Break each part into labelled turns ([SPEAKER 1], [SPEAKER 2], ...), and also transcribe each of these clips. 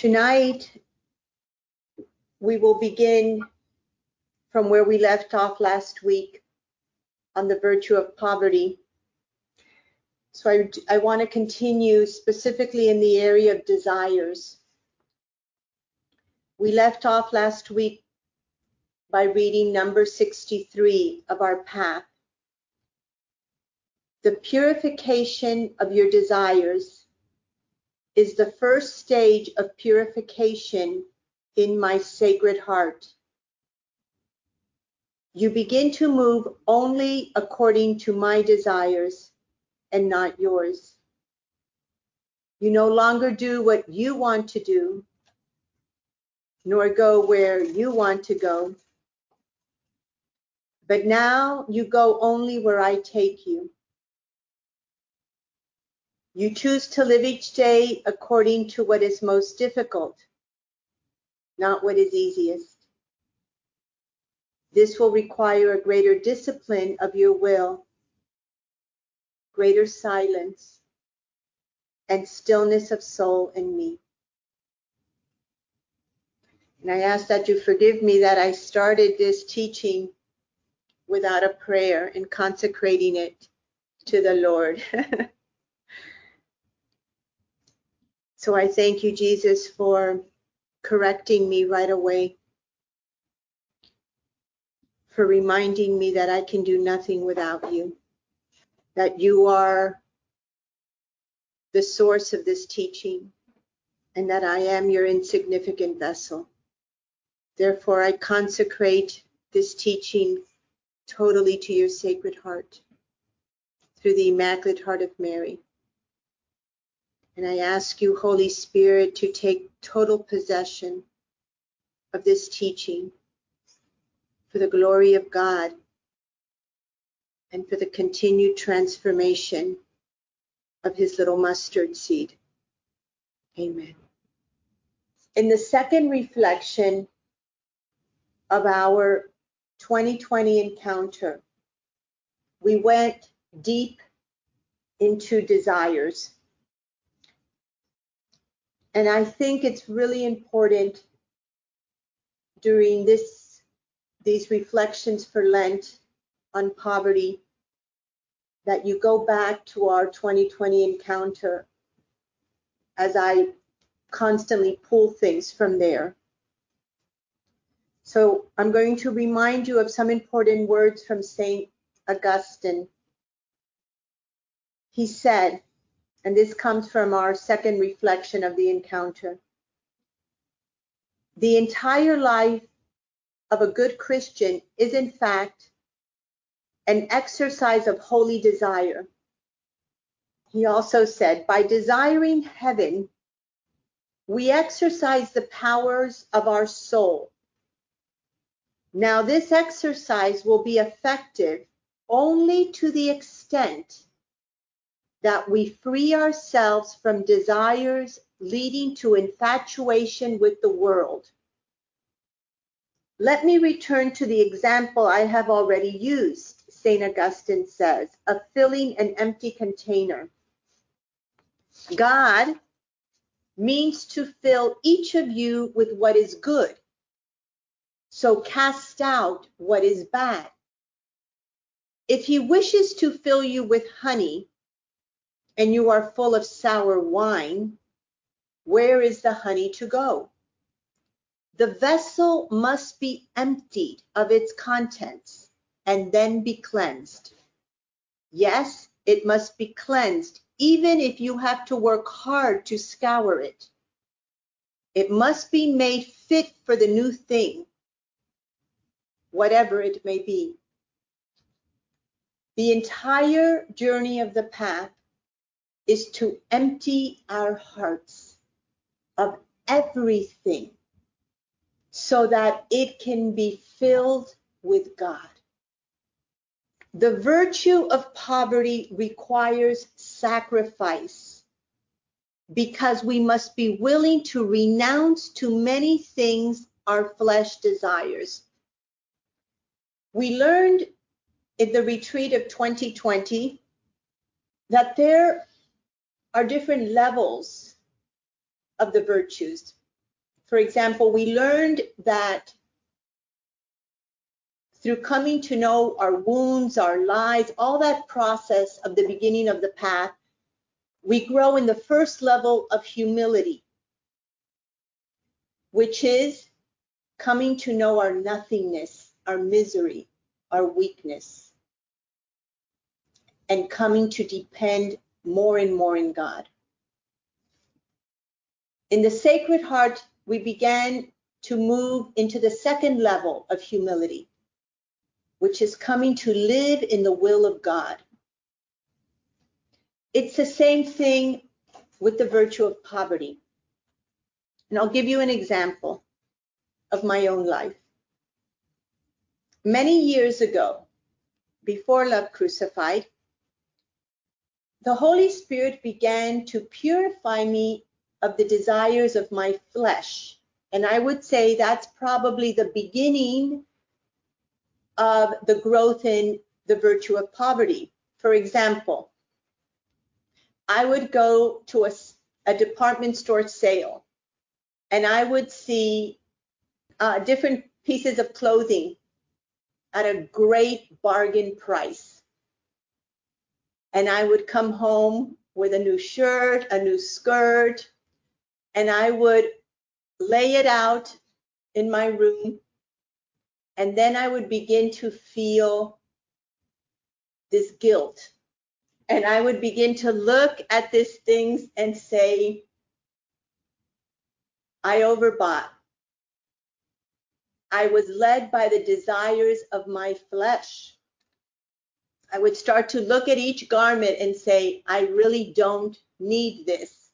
[SPEAKER 1] Tonight, we will begin from where we left off last week on the virtue of poverty. So I, I want to continue specifically in the area of desires. We left off last week by reading number 63 of our path. The purification of your desires is the first stage of purification in my sacred heart. You begin to move only according to my desires and not yours. You no longer do what you want to do, nor go where you want to go. But now you go only where I take you. You choose to live each day according to what is most difficult, not what is easiest. This will require a greater discipline of your will, greater silence, and stillness of soul in me. And I ask that you forgive me that I started this teaching without a prayer and consecrating it to the Lord. So I thank you, Jesus, for correcting me right away, for reminding me that I can do nothing without you, that you are the source of this teaching, and that I am your insignificant vessel. Therefore, I consecrate this teaching totally to your sacred heart through the Immaculate Heart of Mary. And I ask you, Holy Spirit, to take total possession of this teaching for the glory of God and for the continued transformation of his little mustard seed. Amen. In the second reflection of our 2020 encounter, we went deep into desires. And I think it's really important during this these reflections for Lent on poverty that you go back to our 2020 encounter as I constantly pull things from there. So I'm going to remind you of some important words from St. Augustine. He said, and this comes from our second reflection of the encounter. The entire life of a good Christian is, in fact, an exercise of holy desire. He also said, by desiring heaven, we exercise the powers of our soul. Now, this exercise will be effective only to the extent that we free ourselves from desires leading to infatuation with the world. Let me return to the example I have already used, St. Augustine says, of filling an empty container. God means to fill each of you with what is good. So cast out what is bad. If he wishes to fill you with honey, and you are full of sour wine, where is the honey to go? The vessel must be emptied of its contents and then be cleansed. Yes, it must be cleansed, even if you have to work hard to scour it. It must be made fit for the new thing, whatever it may be. The entire journey of the path is to empty our hearts of everything so that it can be filled with God. The virtue of poverty requires sacrifice because we must be willing to renounce to many things our flesh desires. We learned in the retreat of 2020 that there are different levels of the virtues. For example, we learned that through coming to know our wounds, our lies, all that process of the beginning of the path, we grow in the first level of humility, which is coming to know our nothingness, our misery, our weakness, and coming to depend more and more in God. In the Sacred Heart, we began to move into the second level of humility, which is coming to live in the will of God. It's the same thing with the virtue of poverty. And I'll give you an example of my own life. Many years ago, before Love Crucified, the Holy Spirit began to purify me of the desires of my flesh. And I would say that's probably the beginning of the growth in the virtue of poverty. For example, I would go to a, a department store sale and I would see uh, different pieces of clothing at a great bargain price. And I would come home with a new shirt, a new skirt, and I would lay it out in my room and then I would begin to feel this guilt. And I would begin to look at these things and say, I overbought. I was led by the desires of my flesh. I would start to look at each garment and say, I really don't need this.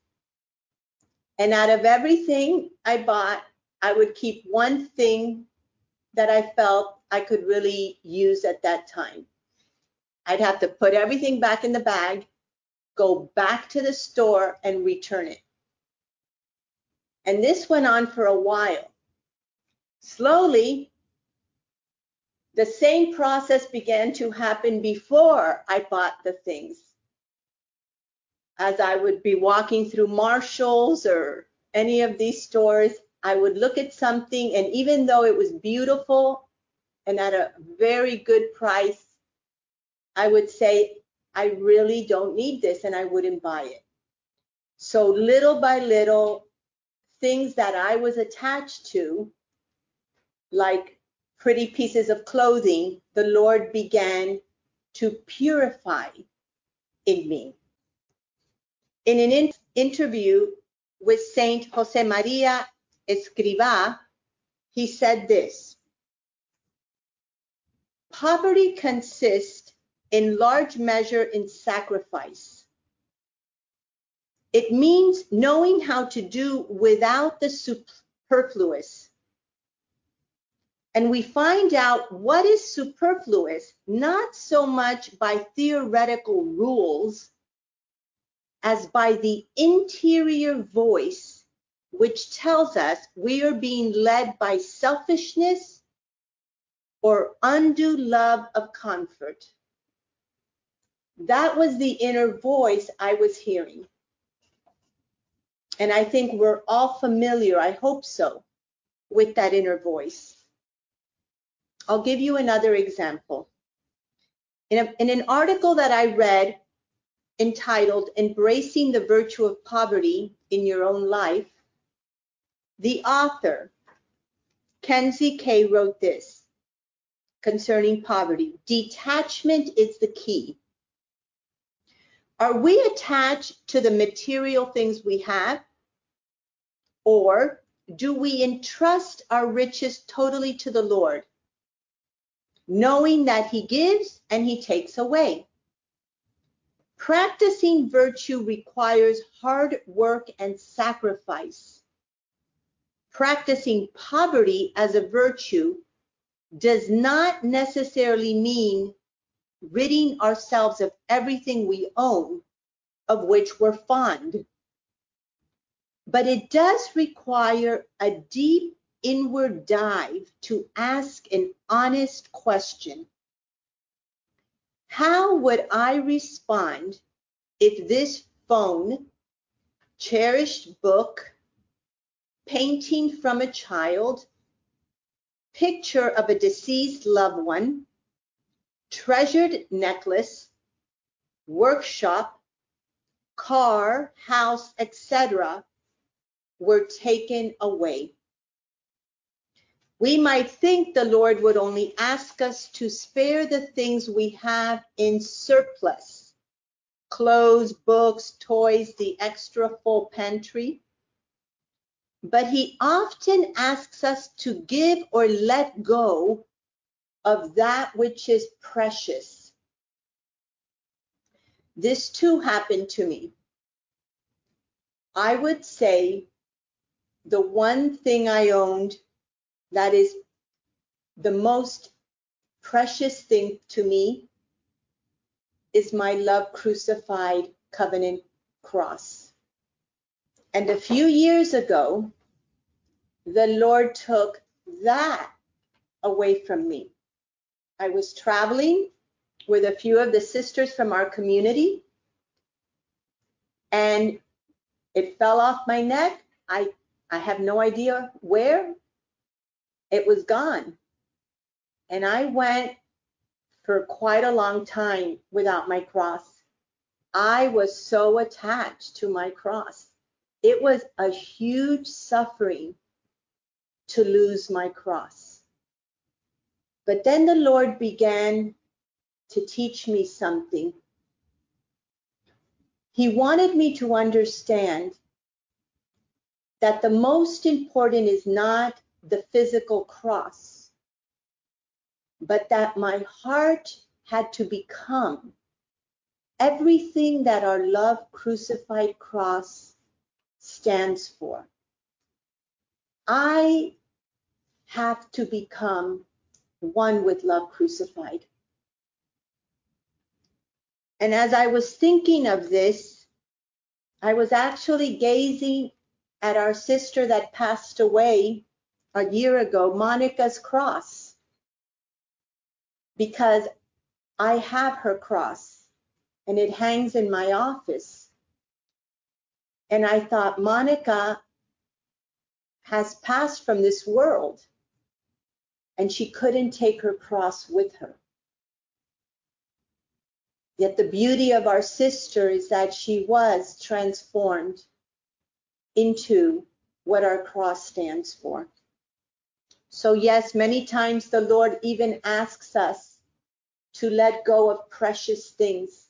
[SPEAKER 1] And out of everything I bought, I would keep one thing that I felt I could really use at that time. I'd have to put everything back in the bag, go back to the store and return it. And this went on for a while. Slowly, the same process began to happen before I bought the things. As I would be walking through Marshall's or any of these stores, I would look at something, and even though it was beautiful and at a very good price, I would say, I really don't need this, and I wouldn't buy it. So little by little, things that I was attached to, like pretty pieces of clothing, the Lord began to purify in me. In an in interview with Saint Jose Maria Escrivá, he said this Poverty consists in large measure in sacrifice. It means knowing how to do without the superfluous. And we find out what is superfluous not so much by theoretical rules as by the interior voice which tells us we are being led by selfishness or undue love of comfort. That was the inner voice I was hearing. And I think we're all familiar, I hope so, with that inner voice. I'll give you another example. In, a, in an article that I read entitled Embracing the Virtue of Poverty in Your Own Life, the author, Kenzie K, wrote this concerning poverty. Detachment is the key. Are we attached to the material things we have? Or do we entrust our riches totally to the Lord, knowing that He gives and He takes away? Practicing virtue requires hard work and sacrifice practicing poverty as a virtue does not necessarily mean ridding ourselves of everything we own, of which we're fond. But it does require a deep inward dive to ask an honest question. How would I respond if this phone, cherished book, painting from a child, picture of a deceased loved one, treasured necklace, workshop, car, house, etc., were taken away. We might think the Lord would only ask us to spare the things we have in surplus clothes, books, toys, the extra full pantry. But He often asks us to give or let go of that which is precious. This too happened to me. I would say the one thing I owned that is the most precious thing to me is my love crucified covenant cross. And a few years ago, the Lord took that away from me. I was traveling with a few of the sisters from our community and it fell off my neck. I I have no idea where, it was gone. And I went for quite a long time without my cross. I was so attached to my cross. It was a huge suffering to lose my cross. But then the Lord began to teach me something. He wanted me to understand that the most important is not the physical cross, but that my heart had to become everything that our love crucified cross stands for. I have to become one with love crucified. And as I was thinking of this, I was actually gazing at our sister that passed away a year ago, Monica's cross, because I have her cross and it hangs in my office. And I thought, Monica has passed from this world and she couldn't take her cross with her. Yet the beauty of our sister is that she was transformed into what our cross stands for. So, yes, many times the Lord even asks us to let go of precious things,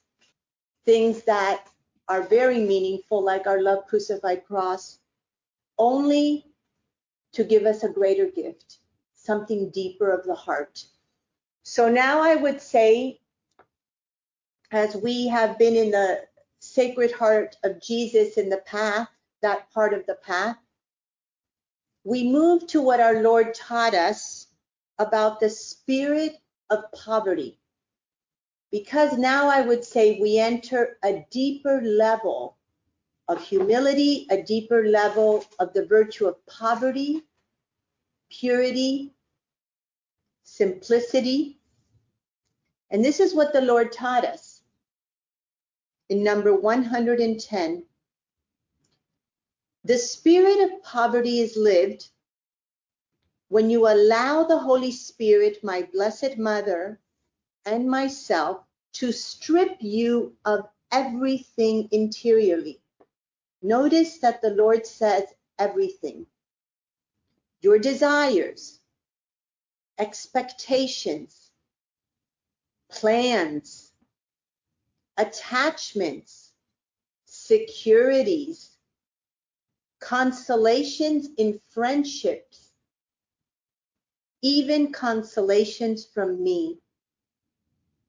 [SPEAKER 1] things that are very meaningful, like our love crucified cross, only to give us a greater gift, something deeper of the heart. So now I would say, as we have been in the Sacred Heart of Jesus in the path, that part of the path, we move to what our Lord taught us about the spirit of poverty. Because now I would say we enter a deeper level of humility, a deeper level of the virtue of poverty, purity, simplicity. And this is what the Lord taught us in number 110 the spirit of poverty is lived when you allow the Holy Spirit, my Blessed Mother, and myself to strip you of everything interiorly. Notice that the Lord says everything. Your desires, expectations, plans, attachments, securities, consolations in friendships, even consolations from me,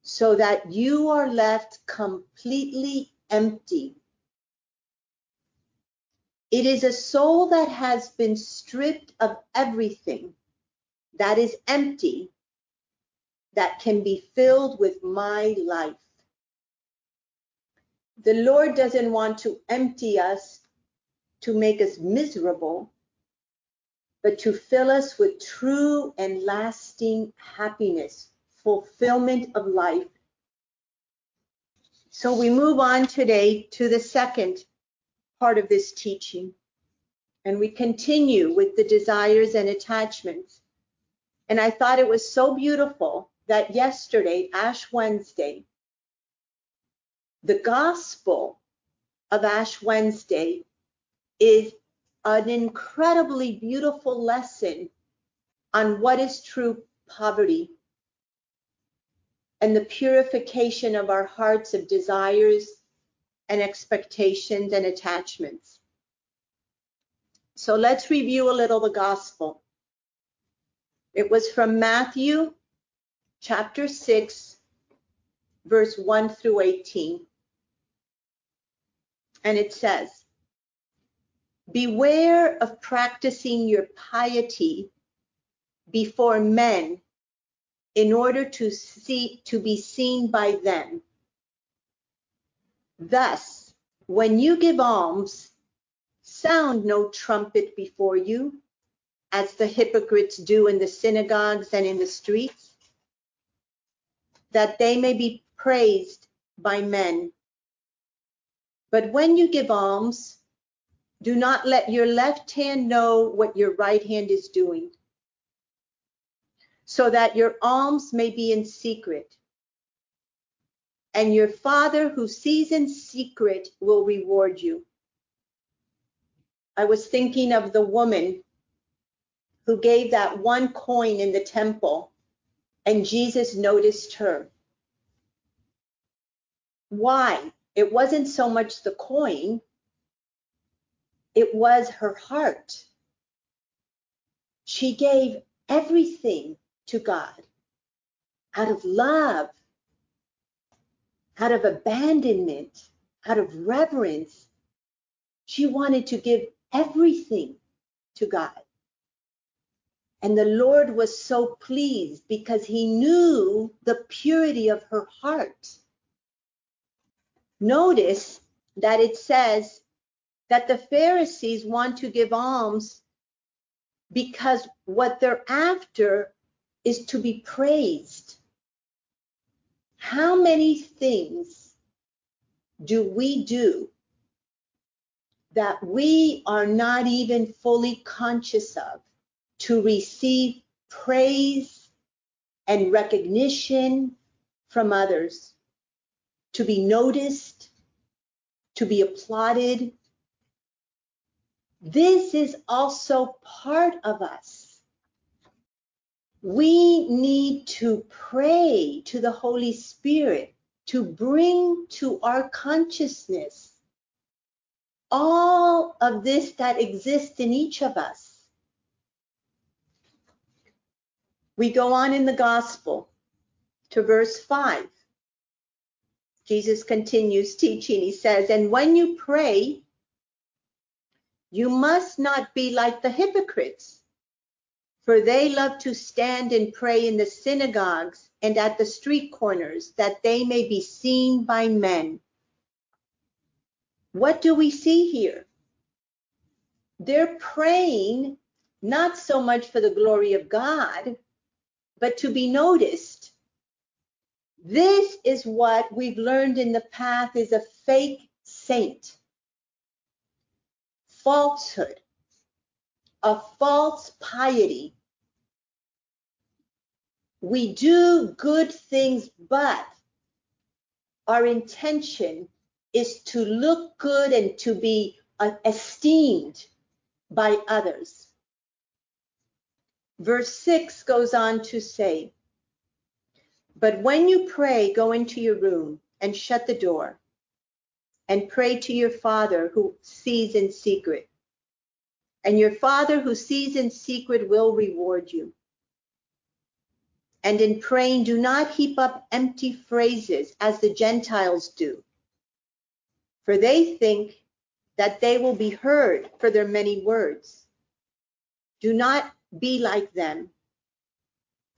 [SPEAKER 1] so that you are left completely empty. It is a soul that has been stripped of everything, that is empty, that can be filled with my life. The Lord doesn't want to empty us to make us miserable, but to fill us with true and lasting happiness, fulfillment of life. So we move on today to the second part of this teaching. And we continue with the desires and attachments. And I thought it was so beautiful that yesterday, Ash Wednesday, the gospel of Ash Wednesday is an incredibly beautiful lesson on what is true poverty and the purification of our hearts of desires and expectations and attachments. So let's review a little the gospel. It was from Matthew chapter 6, verse 1 through 18. And it says, Beware of practicing your piety before men in order to see to be seen by them. Thus, when you give alms, sound no trumpet before you, as the hypocrites do in the synagogues and in the streets, that they may be praised by men. But when you give alms, do not let your left hand know what your right hand is doing so that your alms may be in secret. And your Father who sees in secret will reward you. I was thinking of the woman who gave that one coin in the temple, and Jesus noticed her. Why? It wasn't so much the coin, it was her heart. She gave everything to God out of love, out of abandonment, out of reverence. She wanted to give everything to God. And the Lord was so pleased because he knew the purity of her heart. Notice that it says that the Pharisees want to give alms because what they're after is to be praised. How many things do we do that we are not even fully conscious of to receive praise and recognition from others, to be noticed, to be applauded? This is also part of us we need to pray to the Holy Spirit to bring to our consciousness all of this that exists in each of us. We go on in the gospel to verse 5. Jesus continues teaching. He says, And when you pray, you must not be like the hypocrites for they love to stand and pray in the synagogues and at the street corners, that they may be seen by men. What do we see here? They're praying not so much for the glory of God, but to be noticed. This is what we've learned in the path is a fake saint. Falsehood, a false piety we do good things, but our intention is to look good and to be uh, esteemed by others. Verse 6 goes on to say, But when you pray, go into your room and shut the door and pray to your Father who sees in secret. And your Father who sees in secret will reward you. And in praying, do not heap up empty phrases as the Gentiles do, for they think that they will be heard for their many words. Do not be like them,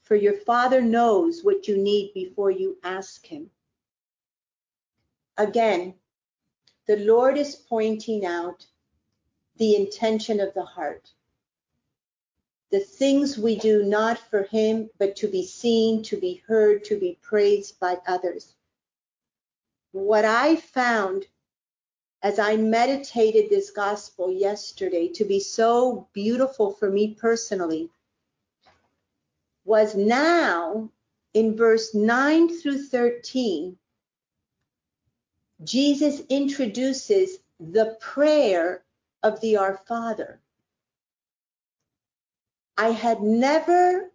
[SPEAKER 1] for your Father knows what you need before you ask Him. Again, the Lord is pointing out the intention of the heart the things we do not for him, but to be seen, to be heard, to be praised by others. What I found as I meditated this gospel yesterday to be so beautiful for me personally was now in verse 9 through 13, Jesus introduces the prayer of the Our Father. I had never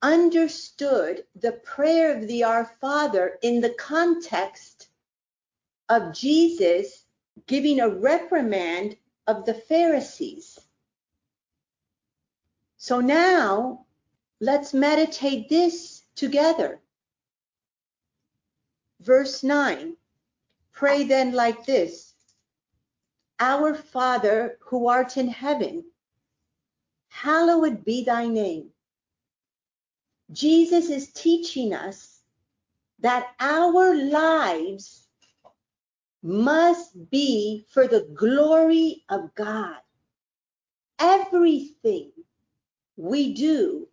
[SPEAKER 1] understood the prayer of the Our Father in the context of Jesus giving a reprimand of the Pharisees. So now let's meditate this together. Verse 9 Pray then like this Our Father who art in heaven, hallowed be thy name. Jesus is teaching us that our lives must be for the glory of God. Everything we do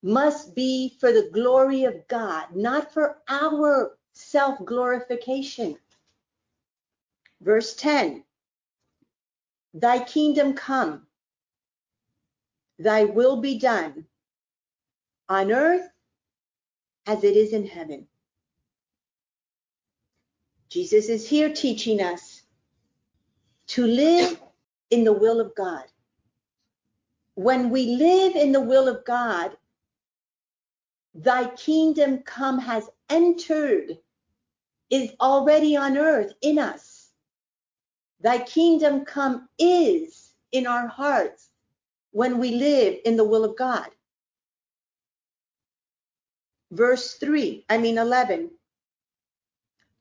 [SPEAKER 1] must be for the glory of God, not for our self glorification. Verse 10 Thy kingdom come, thy will be done on earth as it is in heaven. Jesus is here teaching us to live in the will of God. When we live in the will of God, thy kingdom come has entered, is already on earth in us. Thy kingdom come is in our hearts when we live in the will of God. Verse 3, I mean 11.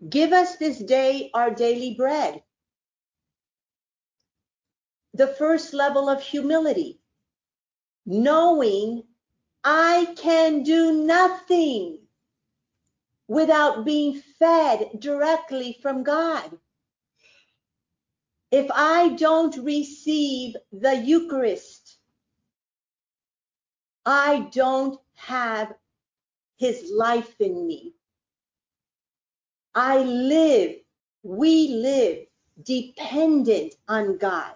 [SPEAKER 1] Give us this day our daily bread. The first level of humility, knowing I can do nothing without being fed directly from God. If I don't receive the Eucharist, I don't have his life in me. I live, we live dependent on God.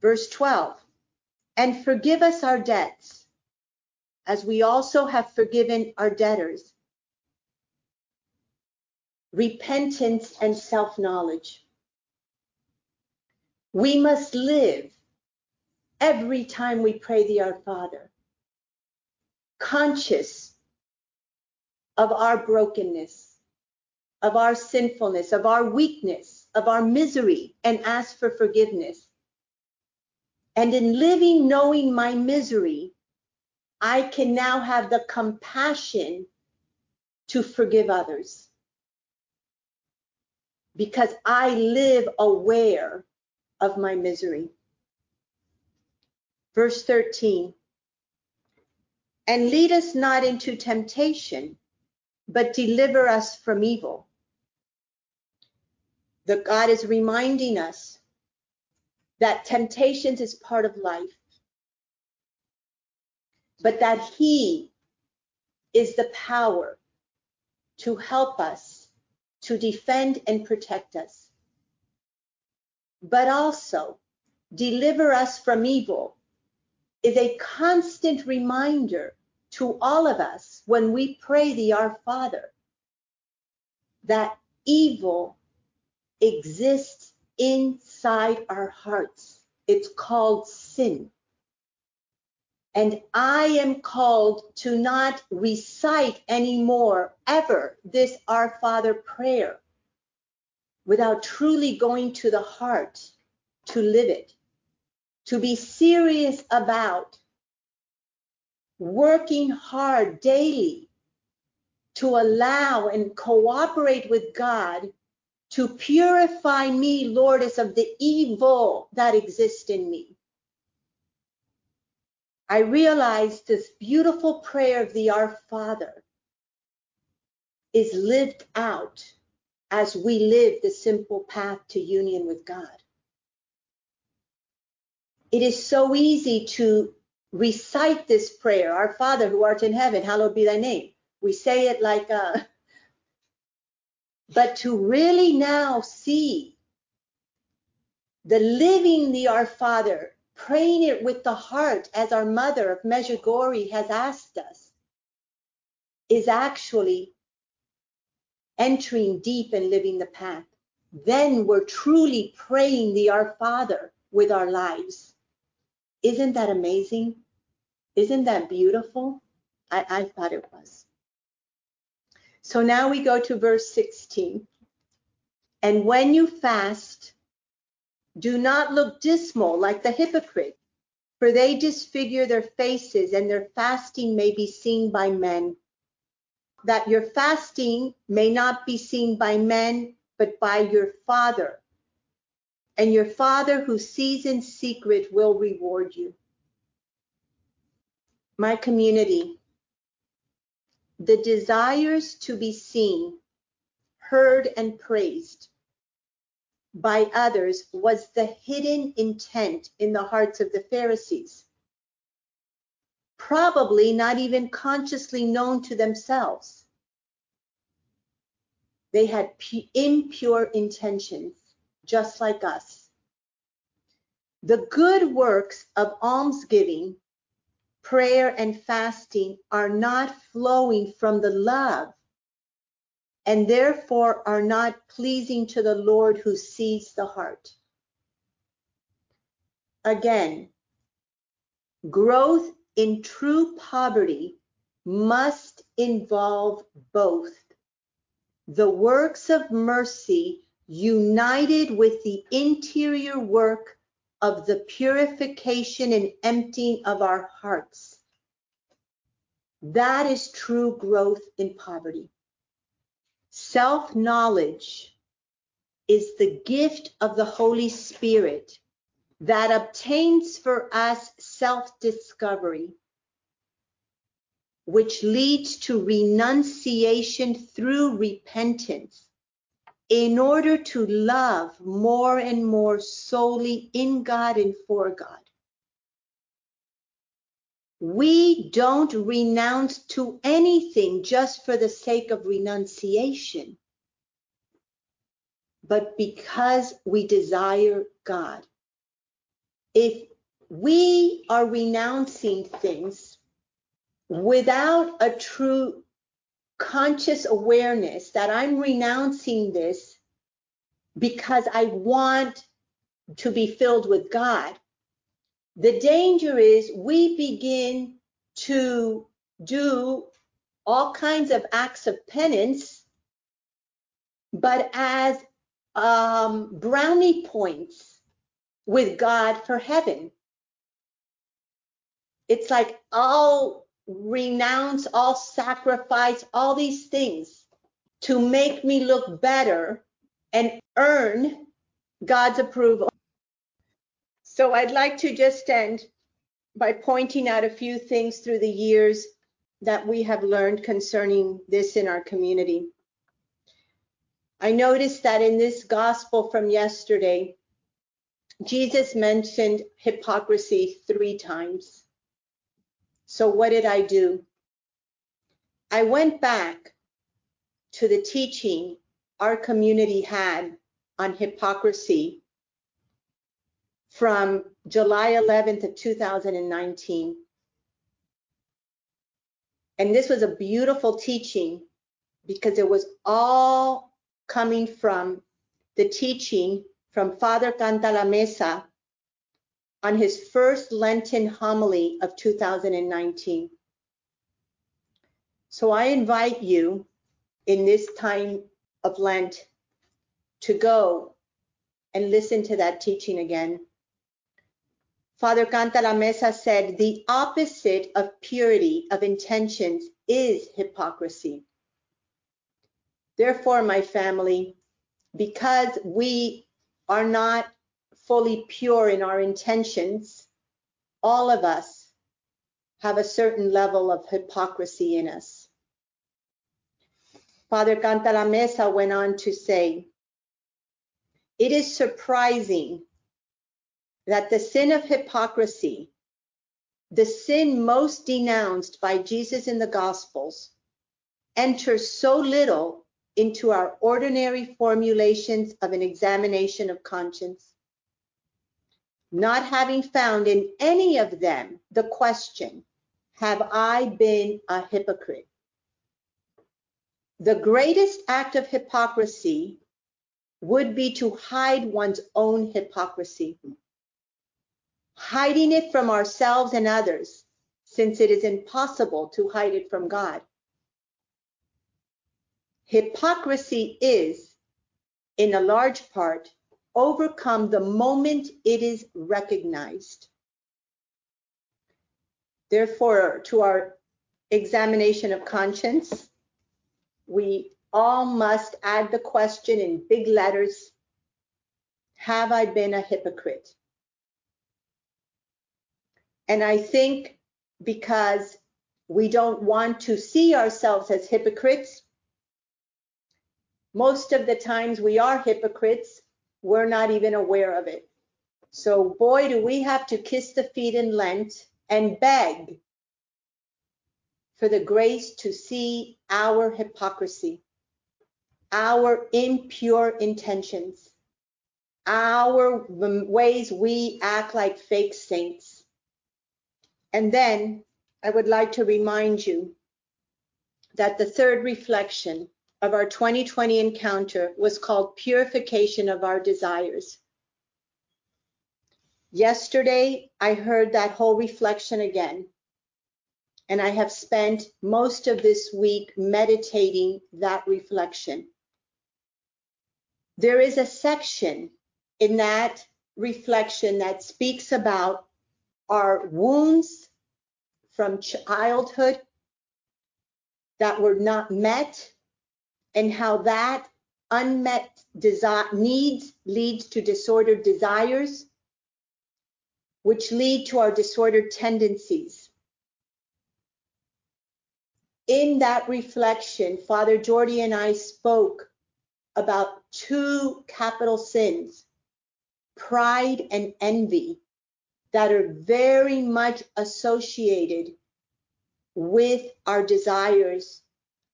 [SPEAKER 1] Verse 12, and forgive us our debts, as we also have forgiven our debtors. Repentance and self knowledge. We must live every time we pray the Our Father, conscious of our brokenness, of our sinfulness, of our weakness, of our misery, and ask for forgiveness. And in living knowing my misery, I can now have the compassion to forgive others. Because I live aware of my misery. Verse 13 And lead us not into temptation, but deliver us from evil. That God is reminding us that temptations is part of life, but that He is the power to help us, to defend and protect us, but also deliver us from evil is a constant reminder to all of us when we pray the Our Father that evil exists inside our hearts. It's called sin. And I am called to not recite anymore ever this Our Father prayer without truly going to the heart to live it, to be serious about working hard daily to allow and cooperate with God to purify me, Lordess, of the evil that exists in me. I realized this beautiful prayer of the Our Father is lived out as we live the simple path to union with God. It is so easy to recite this prayer, Our Father who art in heaven, hallowed be thy name. We say it like uh, a but to really now see the living the Our Father, praying it with the heart as our mother of Medjugorje has asked us, is actually entering deep and living the path. Then we're truly praying the Our Father with our lives. Isn't that amazing? Isn't that beautiful? I, I thought it was. So now we go to verse 16. And when you fast, do not look dismal like the hypocrite, for they disfigure their faces, and their fasting may be seen by men. That your fasting may not be seen by men, but by your Father. And your Father who sees in secret will reward you. My community, the desires to be seen, heard, and praised by others was the hidden intent in the hearts of the Pharisees. Probably not even consciously known to themselves. They had impure intentions, just like us. The good works of almsgiving prayer and fasting are not flowing from the love and therefore are not pleasing to the Lord who sees the heart. Again, growth in true poverty must involve both the works of mercy united with the interior work of the purification and emptying of our hearts. That is true growth in poverty. Self knowledge is the gift of the Holy Spirit that obtains for us self discovery, which leads to renunciation through repentance in order to love more and more solely in God and for God. We don't renounce to anything just for the sake of renunciation, but because we desire God. If we are renouncing things without a true conscious awareness that I'm renouncing this because I want to be filled with God. The danger is we begin to do all kinds of acts of penance, but as um, brownie points with God for heaven. It's like, I'll renounce, all sacrifice, all these things to make me look better and earn God's approval. So I'd like to just end by pointing out a few things through the years that we have learned concerning this in our community. I noticed that in this gospel from yesterday, Jesus mentioned hypocrisy three times. So what did I do? I went back to the teaching our community had on hypocrisy from July 11th of 2019. And this was a beautiful teaching because it was all coming from the teaching from Father Cantalamessa on his first Lenten homily of 2019. So I invite you in this time of Lent to go and listen to that teaching again. Father Cantalamessa said the opposite of purity of intentions is hypocrisy. Therefore, my family, because we are not fully pure in our intentions, all of us have a certain level of hypocrisy in us. Father Cantalamessa went on to say, it is surprising that the sin of hypocrisy, the sin most denounced by Jesus in the Gospels, enters so little into our ordinary formulations of an examination of conscience, not having found in any of them the question, have I been a hypocrite? The greatest act of hypocrisy would be to hide one's own hypocrisy, hiding it from ourselves and others, since it is impossible to hide it from God. Hypocrisy is, in a large part, overcome the moment it is recognized. Therefore, to our examination of conscience, we all must add the question in big letters Have I been a hypocrite? And I think because we don't want to see ourselves as hypocrites, most of the times we are hypocrites, we're not even aware of it. So, boy, do we have to kiss the feet in Lent and beg for the grace to see our hypocrisy, our impure intentions, our ways we act like fake saints. And then I would like to remind you that the third reflection of our 2020 encounter was called Purification of Our Desires. Yesterday, I heard that whole reflection again, and I have spent most of this week meditating that reflection. There is a section in that reflection that speaks about our wounds from childhood that were not met and how that unmet desire, needs leads to disordered desires, which lead to our disordered tendencies. In that reflection, Father Jordi and I spoke about two capital sins, pride and envy, that are very much associated with our desires,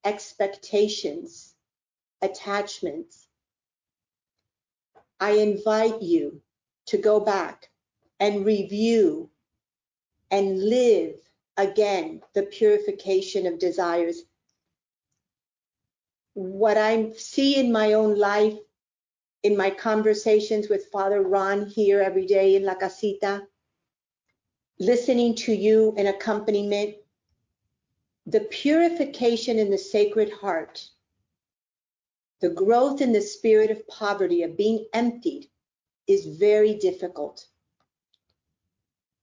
[SPEAKER 1] expectations, attachments. I invite you to go back and review and live again the purification of desires. What I see in my own life, in my conversations with Father Ron here every day in La Casita, listening to you in accompaniment, the purification in the Sacred Heart the growth in the spirit of poverty, of being emptied, is very difficult.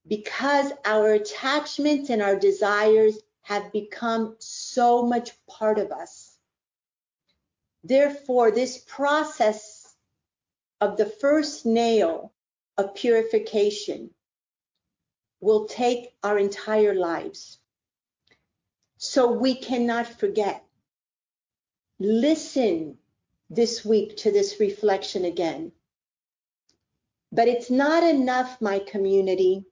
[SPEAKER 1] Because our attachments and our desires have become so much part of us. Therefore, this process of the first nail of purification will take our entire lives. So we cannot forget. Listen this week to this reflection again. But it's not enough, my community,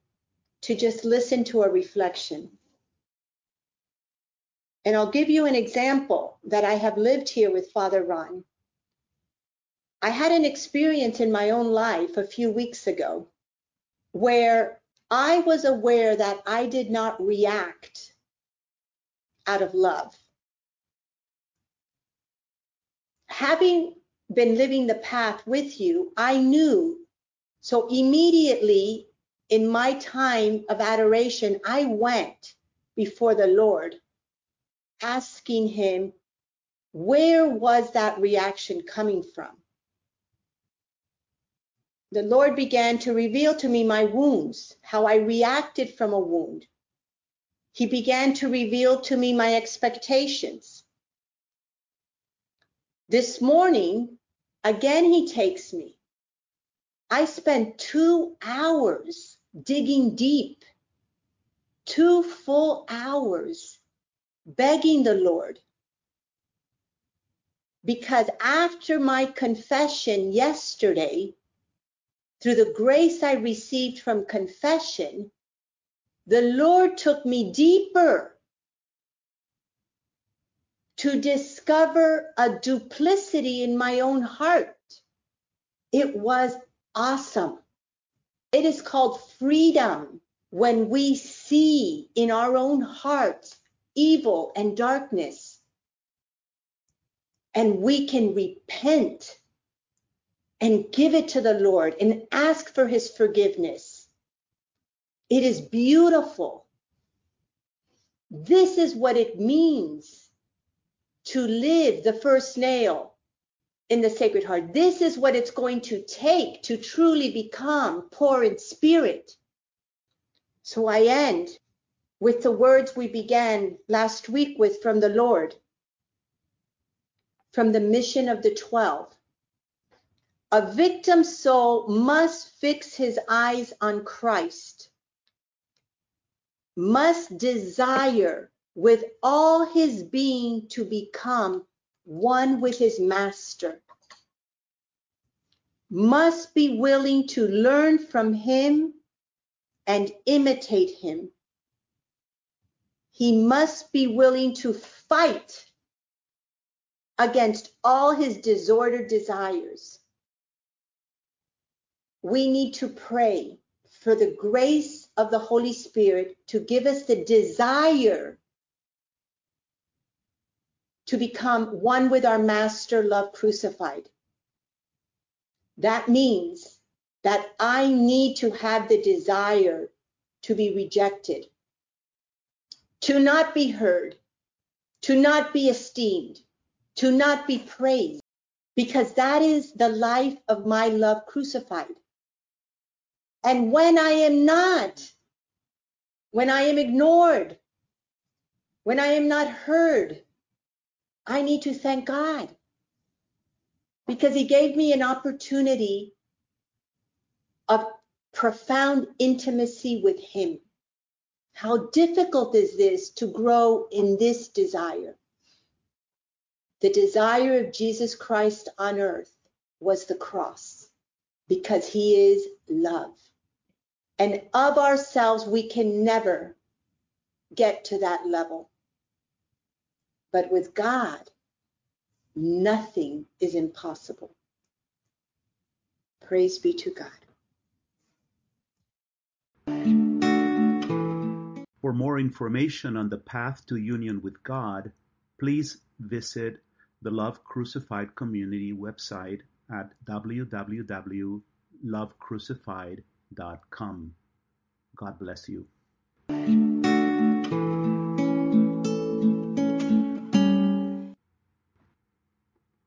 [SPEAKER 1] to just listen to a reflection. And I'll give you an example that I have lived here with Father Ron. I had an experience in my own life a few weeks ago where I was aware that I did not react out of love. having been living the path with you, I knew. So immediately in my time of adoration, I went before the Lord asking him, where was that reaction coming from? The Lord began to reveal to me my wounds, how I reacted from a wound. He began to reveal to me my expectations. This morning, again, he takes me. I spent two hours digging deep, two full hours begging the Lord. Because after my confession yesterday, through the grace I received from confession, the Lord took me deeper to discover a duplicity in my own heart. It was awesome. It is called freedom when we see in our own hearts evil and darkness and we can repent and give it to the Lord and ask for his forgiveness. It is beautiful. This is what it means to live the first nail in the Sacred Heart. This is what it's going to take to truly become poor in spirit. So I end with the words we began last week with from the Lord, from the mission of the 12. A victim soul must fix his eyes on Christ, must desire with all his being to become one with his master, must be willing to learn from him and imitate him. He must be willing to fight against all his disordered desires we need to pray for the grace of the Holy Spirit to give us the desire to become one with our Master, love crucified. That means that I need to have the desire to be rejected, to not be heard, to not be esteemed, to not be praised, because that is the life of my love crucified. And when I am not, when I am ignored, when I am not heard, I need to thank God because He gave me an opportunity of profound intimacy with Him. How difficult is this to grow in this desire? The desire of Jesus Christ on earth was the cross because He is love. And of ourselves, we can never get to that level. But with God, nothing is impossible. Praise be to God.
[SPEAKER 2] For more information on the path to union with God, please visit the Love Crucified community website at www.lovecrucified.com. God bless you.